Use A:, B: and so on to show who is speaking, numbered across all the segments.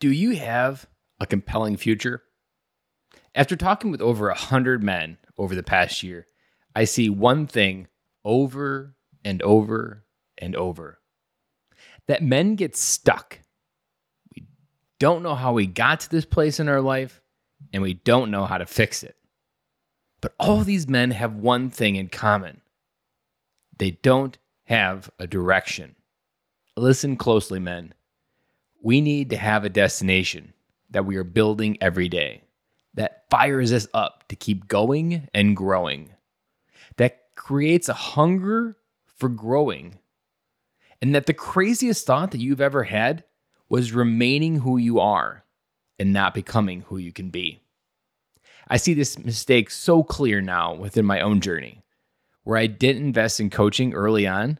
A: Do you have a compelling future? After talking with over a hundred men over the past year, I see one thing over and over and over that men get stuck. We don't know how we got to this place in our life, and we don't know how to fix it. But all these men have one thing in common they don't have a direction. Listen closely, men. We need to have a destination that we are building every day that fires us up to keep going and growing, that creates a hunger for growing, and that the craziest thought that you've ever had was remaining who you are and not becoming who you can be. I see this mistake so clear now within my own journey, where I didn't invest in coaching early on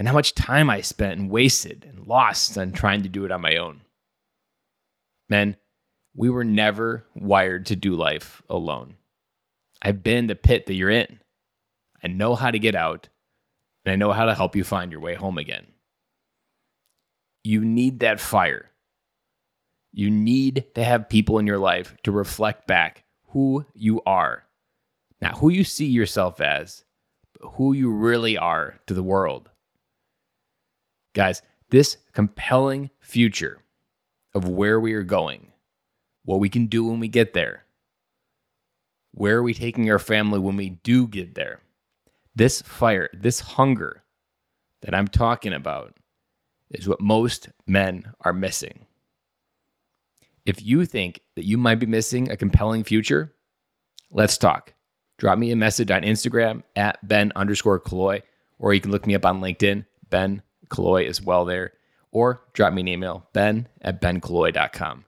A: and how much time I spent and wasted and lost on trying to do it on my own. Men, we were never wired to do life alone. I've been the pit that you're in. I know how to get out, and I know how to help you find your way home again. You need that fire. You need to have people in your life to reflect back who you are, not who you see yourself as, but who you really are to the world. Guys, this compelling future of where we are going, what we can do when we get there, where are we taking our family when we do get there? This fire, this hunger that I'm talking about is what most men are missing. If you think that you might be missing a compelling future, let's talk. Drop me a message on Instagram at Ben underscore Killoy, or you can look me up on LinkedIn, Ben Killoy as well there, or drop me an email, ben at benkilloy.com.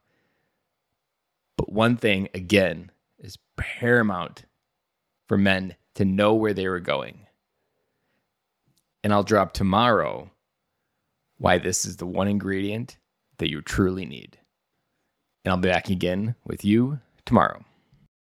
A: But one thing, again, is paramount for men to know where they were going. And I'll drop tomorrow why this is the one ingredient that you truly need. And I'll be back again with you tomorrow.